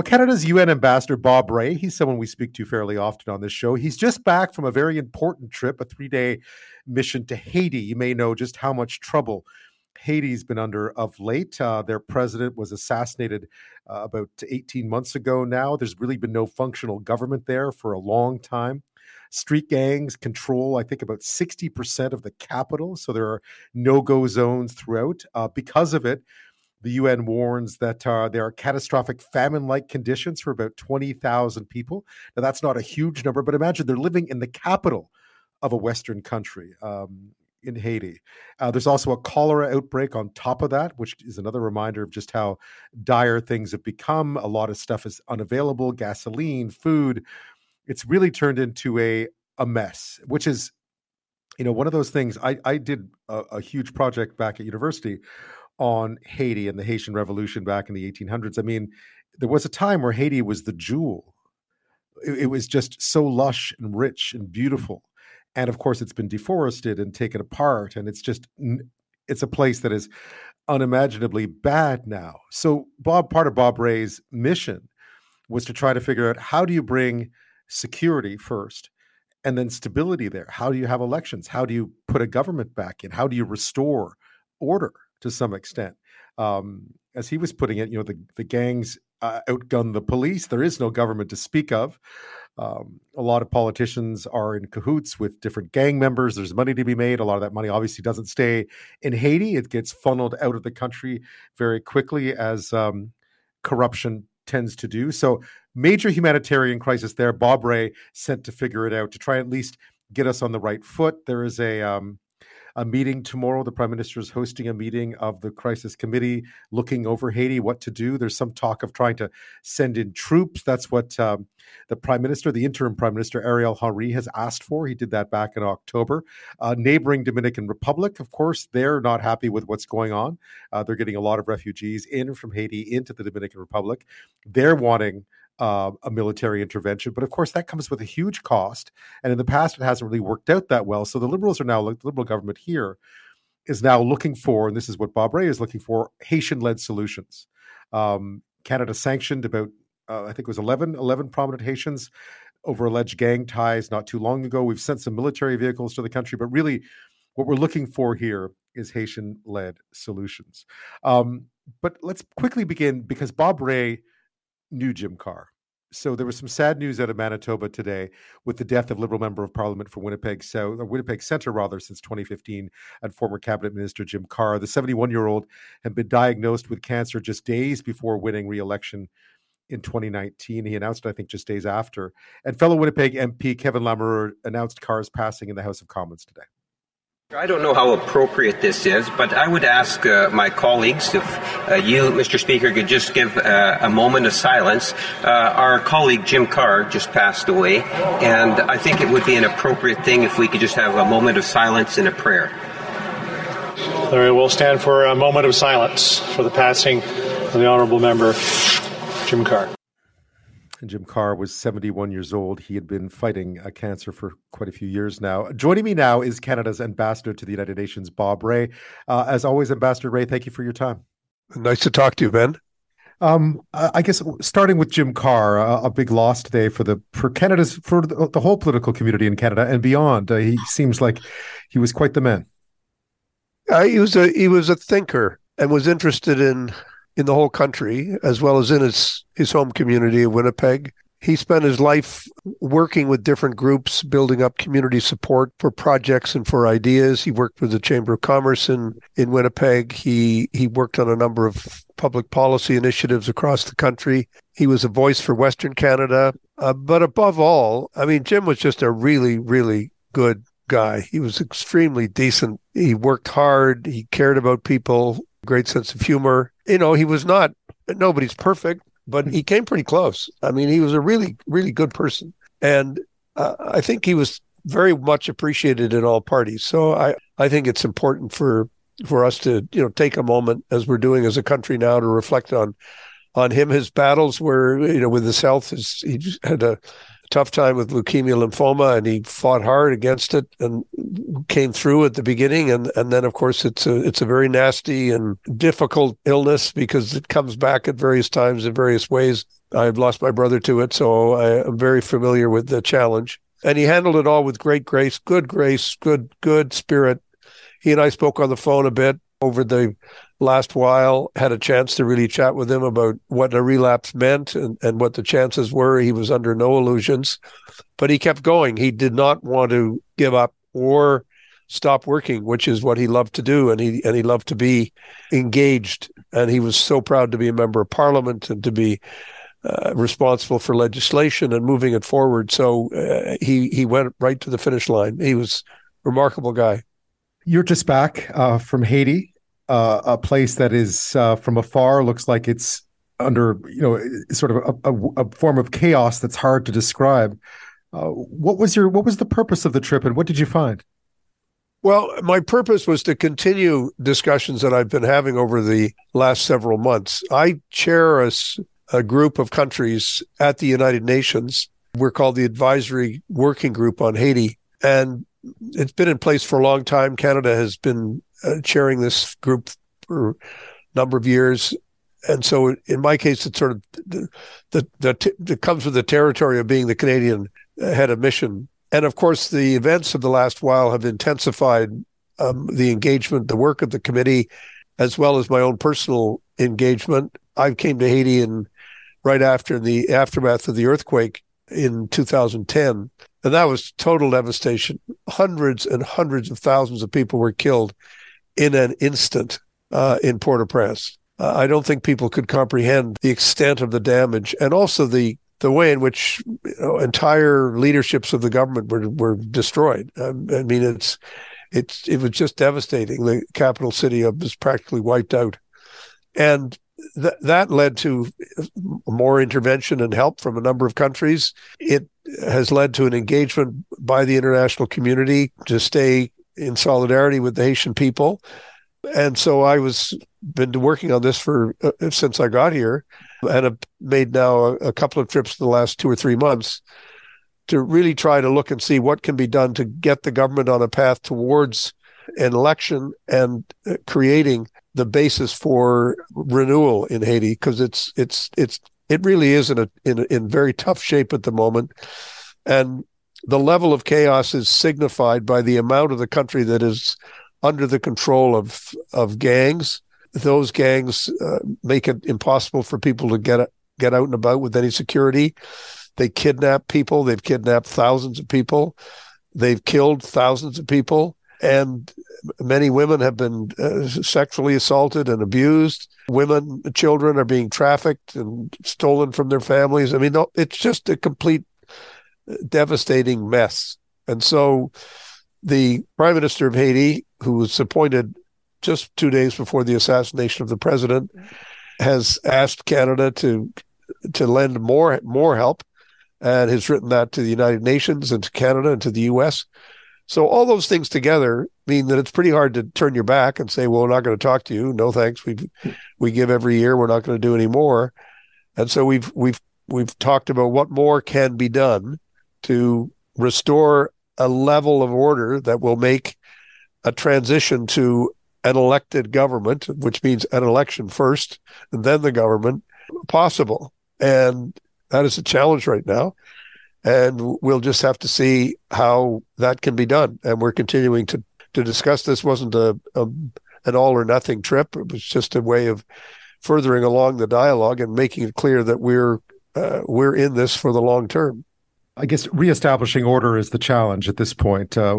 Well, Canada's UN ambassador, Bob Rae, he's someone we speak to fairly often on this show. He's just back from a very important trip, a three day mission to Haiti. You may know just how much trouble Haiti's been under of late. Uh, their president was assassinated uh, about 18 months ago now. There's really been no functional government there for a long time. Street gangs control, I think, about 60% of the capital. So there are no go zones throughout. Uh, because of it, the UN warns that uh, there are catastrophic famine like conditions for about 20,000 people. Now, that's not a huge number, but imagine they're living in the capital of a Western country. Um, in Haiti. Uh, there's also a cholera outbreak on top of that, which is another reminder of just how dire things have become. A lot of stuff is unavailable gasoline, food. It's really turned into a, a mess, which is, you know, one of those things. I, I did a, a huge project back at university on Haiti and the Haitian Revolution back in the 1800s. I mean, there was a time where Haiti was the jewel. It, it, was just so lush and rich and beautiful. And of course, it's been deforested and taken apart. And it's just, it's a place that is unimaginably bad now. So, Bob, part of Bob Rae's mission was to try to figure out how do you bring security first and then stability there? How do you have elections? How do you put a government back in? How do you restore order? To some extent. Um, as he was putting it, you know, the, the gangs uh, outgun the police. There is no government to speak of. Um, a lot of politicians are in cahoots with different gang members. There's money to be made. A lot of that money obviously doesn't stay in Haiti. It gets funneled out of the country very quickly as um, corruption tends to do. So, major humanitarian crisis there. Bob Rae sent to figure it out to try at least get us on the right foot. There is a um, a meeting tomorrow. The prime minister is hosting a meeting of the crisis committee looking over Haiti, what to do. There's some talk of trying to send in troops. That's what um, the prime minister, the interim prime minister, Ariel Henry, has asked for. He did that back in October. Uh, neighboring Dominican Republic, of course, they're not happy with what's going on. Uh, they're getting a lot of refugees in from Haiti into the Dominican Republic. They're wanting uh, a military intervention. But of course, that comes with a huge cost. And in the past, it hasn't really worked out that well. So the Liberals are now, the Liberal government here is now looking for, and this is what Bob Rae is looking for, Haitian led solutions. Um, Canada sanctioned about, uh, I think it was 11, 11 prominent Haitians over alleged gang ties not too long ago. We've sent some military vehicles to the country, but really what we're looking for here is Haitian led solutions. Um, but let's quickly begin because Bob Rae knew Jim Carr. So there was some sad news out of Manitoba today with the death of Liberal member of Parliament for Winnipeg South, Winnipeg Centre rather, since 2015, and former cabinet minister Jim Carr. The 71-year-old had been diagnosed with cancer just days before winning re-election in 2019. He announced I think, just days after. And fellow Winnipeg MP Kevin Lamoureux announced Carr's passing in the House of Commons today. I don't know how appropriate this is, but I would ask uh, my colleagues if uh, you, Mr. Speaker, could just give uh, a moment of silence. Uh, our colleague Jim Carr just passed away, and I think it would be an appropriate thing if we could just have a moment of silence and a prayer. Larry, we'll stand for a moment of silence for the passing of the honourable member, Jim Carr. Jim Carr was 71 years old. He had been fighting a cancer for quite a few years now. Joining me now is Canada's ambassador to the United Nations, Bob Rae. Uh, as always, Ambassador Rae, thank you for your time. Nice to talk to you, Ben. Um, I guess starting with Jim Carr, a, a, big loss today for the for Canada's for the, the whole political community in Canada and beyond. Uh, he seems like he was quite the man. Uh, he was a he was a thinker and was interested in in the whole country as well as in his his home community of Winnipeg. He spent his life working with different groups, building up community support for projects and for ideas. He worked with the Chamber of Commerce in, in Winnipeg. He he worked on a number of public policy initiatives across the country. He was a voice for Western Canada. Uh, but above all, I mean, Jim was just a really, really good guy. He was extremely decent. He worked hard. He cared about people, great sense of humor. You know, he was not, nobody's perfect, but he came pretty close. I mean, he was a really, really good person. And uh, I think he was very much appreciated in all parties. So I, I think it's important for for us to you know take a moment as we're doing as a country now to reflect on on him. His battles were you know with his health. His, he had a tough time with leukemia lymphoma and he fought hard against it and came through at the beginning and and then of course it's a it's a very nasty and difficult illness because it comes back at various times in various ways I've lost my brother to it, so I, am very familiar with the challenge. And he handled it all with great grace, good grace, good good spirit. He and I spoke on the phone a bit over the last while, had a chance to really chat with him about what a relapse meant and, and what the chances were. He was under no illusions, but he kept going. He did not want to give up or stop working, which is what he loved to do, and he and he loved to be engaged. And he was so proud to be a member of parliament and to be uh, responsible for legislation and moving it forward. So uh, he he went right to the finish line. He was a remarkable guy. You're just back uh, from Haiti, uh, a place that is uh, from afar looks like it's under you know sort of a, a, a form of chaos that's hard to describe. Uh, what was your what was the purpose of the trip, and what did you find? Well, my purpose was to continue discussions that I've been having over the last several months. I chair a, a group of countries at the United Nations. We're called the Advisory Working Group on Haiti, and it's been in place for a long time. Canada has been uh, chairing this group for a number of years. And so, in my case, it's sort of the, the, the, the comes with the territory of being the Canadian head a mission. And of course, the events of the last while have intensified um, the engagement, the work of the committee, as well as my own personal engagement. I came to Haiti in right after the aftermath of the earthquake in 2010 and that was total devastation. Hundreds and hundreds of thousands of people were killed in an instant uh, in Port-au-Prince. Uh, I don't think people could comprehend the extent of the damage and also the the way in which you know, entire leaderships of the government were were destroyed. Um, I mean, it's it's it was just devastating. The capital city was practically wiped out, and th- that led to more intervention and help from a number of countries. It has led to an engagement by the international community to stay in solidarity with the Haitian people. And so I was been working on this for uh, since I got here, and have made now a, a couple of trips in the last two or three months to really try to look and see what can be done to get the government on a path towards an election and uh, creating the basis for renewal in Haiti because it's it's it's it really is in a in in very tough shape at the moment, and the level of chaos is signified by the amount of the country that is under the control of of gangs. Those gangs uh, make it impossible for people to get get out and about with any security. They kidnap people. They've kidnapped thousands of people. They've killed thousands of people, and many women have been uh, sexually assaulted and abused. Women, children are being trafficked and stolen from their families. I mean, it's just a complete devastating mess. And so the prime minister of Haiti, who was appointed just two days before the assassination of the president, has asked Canada to to lend more more help, and has written that to the United Nations and to Canada and to the U.S. So all those things together mean that it's pretty hard to turn your back and say, "Well, we're not going to talk to you. No thanks. We we give every year. We're not going to do any more." And so we've we've we've talked about what more can be done to restore a level of order that will make a transition to an elected government, which means an election first and then the government, possible. And that is a challenge right now. And we'll just have to see how that can be done. And we're continuing to, to discuss this. wasn't a, a an all or nothing trip. It was just a way of furthering along the dialogue and making it clear that we're uh, we're in this for the long term. I guess reestablishing order is the challenge at this point. Uh,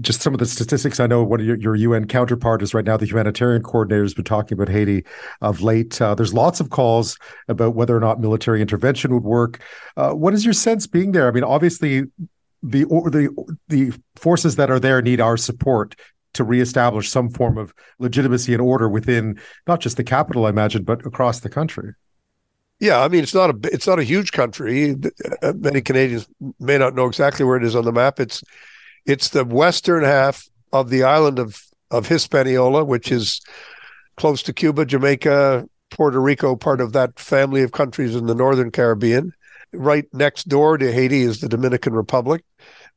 just some of the statistics I know. One of your, your, UN counterpart is right now the humanitarian coordinator has been talking about Haiti of late. Uh, there's lots of calls about whether or not military intervention would work. Uh, what is your sense being there? I mean, obviously, the the the forces that are there need our support to reestablish some form of legitimacy and order within not just the capital, I imagine, but across the country. Yeah, I mean it's not a it's not a huge country. Uh, many Canadians may not know exactly where it is on the map. It's it's the western half of the island of of Hispaniola, which is close to Cuba, Jamaica, Puerto Rico, part of that family of countries in the northern Caribbean. Right next door to Haiti is the Dominican Republic,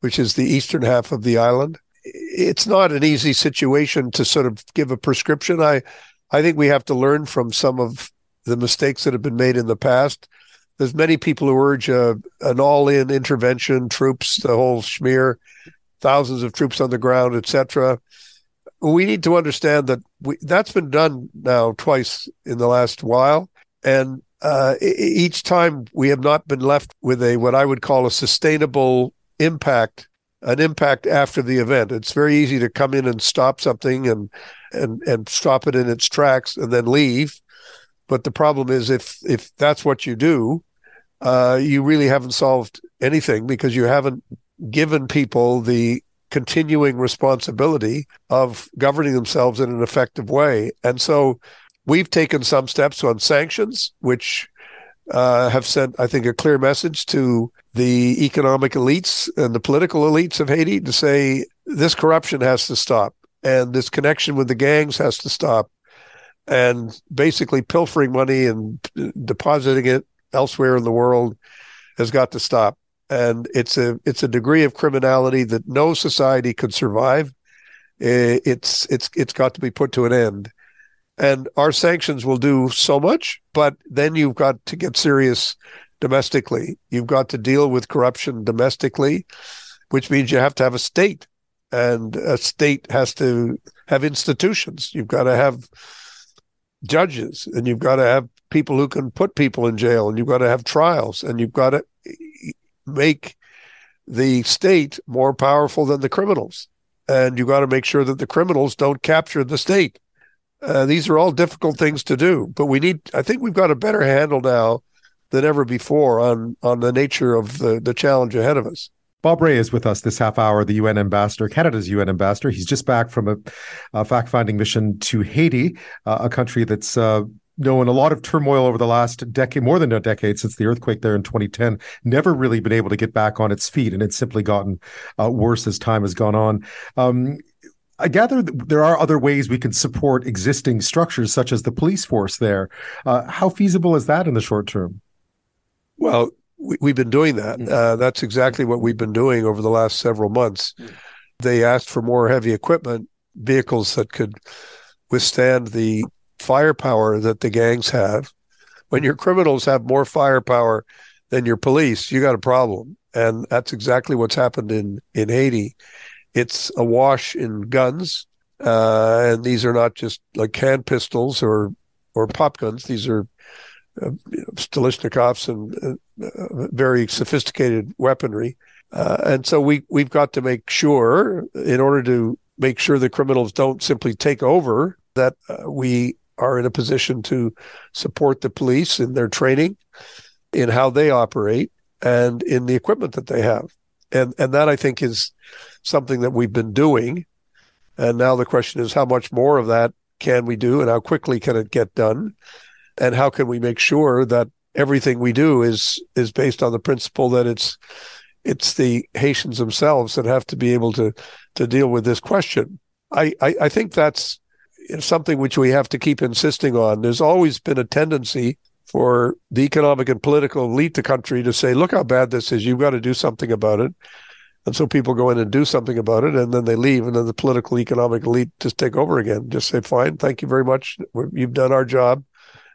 which is the eastern half of the island. It's not an easy situation to sort of give a prescription. I I think we have to learn from some of the mistakes that have been made in the past. there's many people who urge a, an all-in intervention, troops, the whole schmear, thousands of troops on the ground, etc. We need to understand that we, that's been done now twice in the last while, and uh, each time we have not been left with a what I would call a sustainable impact, an impact after the event. It's very easy to come in and stop something and and and stop it in its tracks and then leave. But the problem is if if that's what you do, uh, you really haven't solved anything because you haven't given people the continuing responsibility of governing themselves in an effective way. And so we've taken some steps on sanctions, which uh, have sent, I think, a clear message to the economic elites and the political elites of Haiti to say this corruption has to stop and this connection with the gangs has to stop. And basically, pilfering money and depositing it elsewhere in the world has got to stop. And it's a it's a degree of criminality that no society could survive. It's it's it's got to be put to an end. And our sanctions will do so much, but then you've got to get serious domestically. You've got to deal with corruption domestically, which means you have to have a state, and a state has to have institutions. You've got to have judges, and you've got to have people who can put people in jail, and you've got to have trials, and you've got to make the state more powerful than the criminals. And you've got to make sure that the criminals don't capture the state. Uh, these are all difficult things to do, but we need. I think we've got a better handle now than ever before on on the nature of the the challenge ahead of us. Bob Rae is with us this half hour, the UN ambassador, Canada's UN ambassador. He's just back from a, a fact finding mission to Haiti, uh, a country that's uh, known a lot of turmoil over the last decade, more than a decade since the earthquake there in 2010. Never really been able to get back on its feet, and it's simply gotten uh, worse as time has gone on. Um, I gather there are other ways we can support existing structures, such as the police force there. Uh, how feasible is that in the short term? Well, we, have been doing that. Mm. Uh, that's exactly what we've been doing over the last several months. Mm. They asked for more heavy equipment, vehicles that could withstand the firepower that the gangs have. When your criminals have more firepower than your police, you got a problem. And that's exactly what's happened in, in Haiti. It's awash in guns. Uh, and these are not just like hand pistols or, or pop guns. These are uh, and uh, very sophisticated weaponry. Uh, and so we, we've got to make sure, in order to make sure the criminals don't simply take over, that uh, we are in a position to support the police in their training, in how they operate, and in the equipment that they have. And and that I think is something that we've been doing. And now the question is how much more of that can we do and how quickly can it get done? And how can we make sure that everything we do is is based on the principle that it's it's the Haitians themselves that have to be able to to deal with this question. I, I, I think that's something which we have to keep insisting on. There's always been a tendency for the economic and political elite the country to say, look how bad this is. You've got to do something about it. And so people go in and do something about it, and then they leave, and then the political economic elite just take over again. Just say, fine, thank you very much. You've done our job.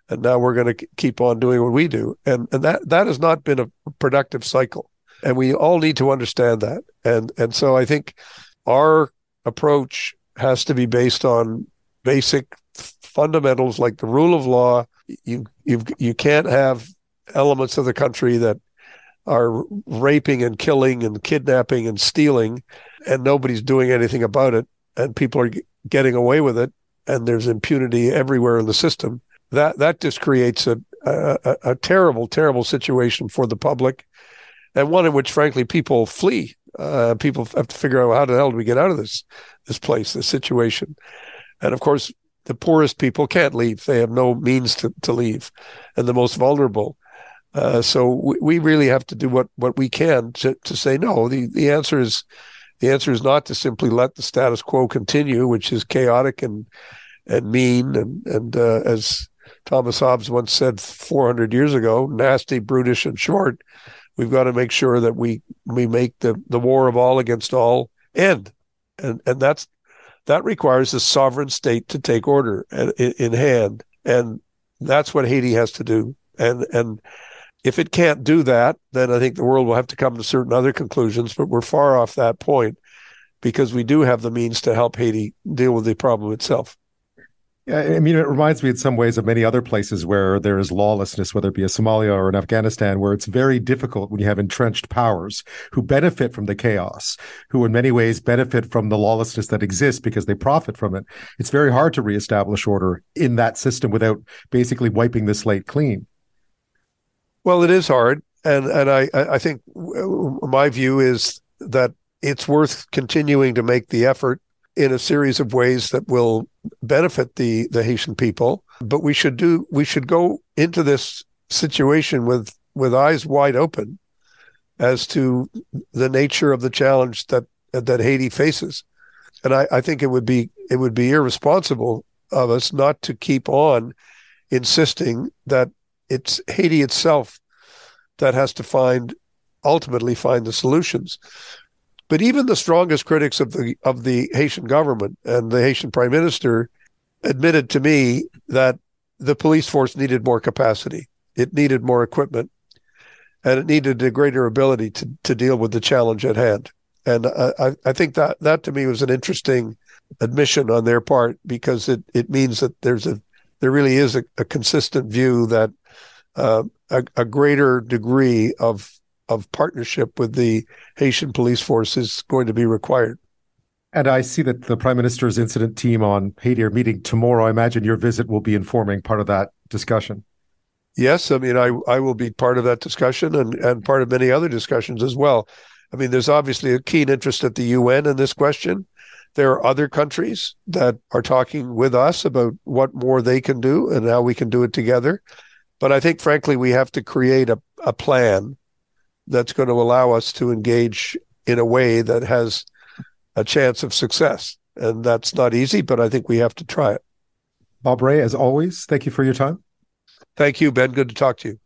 And now we're going to keep on doing what we do. And, and that, that has not been a productive cycle. And we all need to understand that. And, and so I think our approach has to be based on basic fundamentals like the rule of law. You you you can't have elements of the country that are raping and killing and kidnapping and stealing, and nobody's doing anything about it, and people are getting away with it, and there's impunity everywhere in the system. That that just creates a a, a terrible, terrible situation for the public, and one in which, frankly, people flee. Uh, people have to figure out how the hell do we get out of this this place, this situation. And of course, the poorest people can't leave. They have no means to, to leave, and the most vulnerable. Uh, so we, we really have to do what, what we can to, to say no. The the answer is the answer is not to simply let the status quo continue, which is chaotic and and mean and and uh, as Thomas Hobbes once said 400 years ago, nasty, brutish, and short. We've got to make sure that we we make the the war of all against all end, and and that's that requires a sovereign state to take order uh, in, in hand, and that's what Haiti has to do. And and If it can't do that, then I think the world will have to come to certain other conclusions, but we're far off that point because we do have the means to help Haiti deal with the problem itself. I mean, it reminds me in some ways of many other places where there is lawlessness, whether it be a Somalia or in Afghanistan, where it's very difficult when you have entrenched powers who benefit from the chaos, who in many ways benefit from the lawlessness that exists because they profit from it. It's very hard to reestablish order in that system without basically wiping the slate clean. Well, it is hard, and and I I think my view is that it's worth continuing to make the effort in a series of ways that will benefit the the Haitian people. But we should do we should go into this situation with with eyes wide open as to the nature of the challenge that that Haiti faces. And I, I think it would be it would be irresponsible of us not to keep on insisting that it's Haiti itself that has to find ultimately find the solutions. But even the strongest critics of the of the Haitian government and the Haitian prime minister admitted to me that the police force needed more capacity. It needed more equipment, and it needed a greater ability to to deal with the challenge at hand. And I, I think that that to me was an interesting admission on their part because it it means that there's a there really is a, a consistent view that uh, a, a greater degree of of partnership with the Haitian police force is going to be required. And I see that the Prime Minister's incident team on Haiti are meeting tomorrow. I imagine your visit will be informing part of that discussion. Yes, I mean I I will be part of that discussion and and part of many other discussions as well. I mean, there's obviously a keen interest at the UN in this question. There are other countries that are talking with us about what more they can do and how we can do it together. But I think, frankly, we have to create a, a plan that's going to allow us to engage in a way that has a chance of success. And that's not easy, but I think we have to try it. Bob Rae, as always, thank you for your time. Thank you, Ben. Good to talk to you.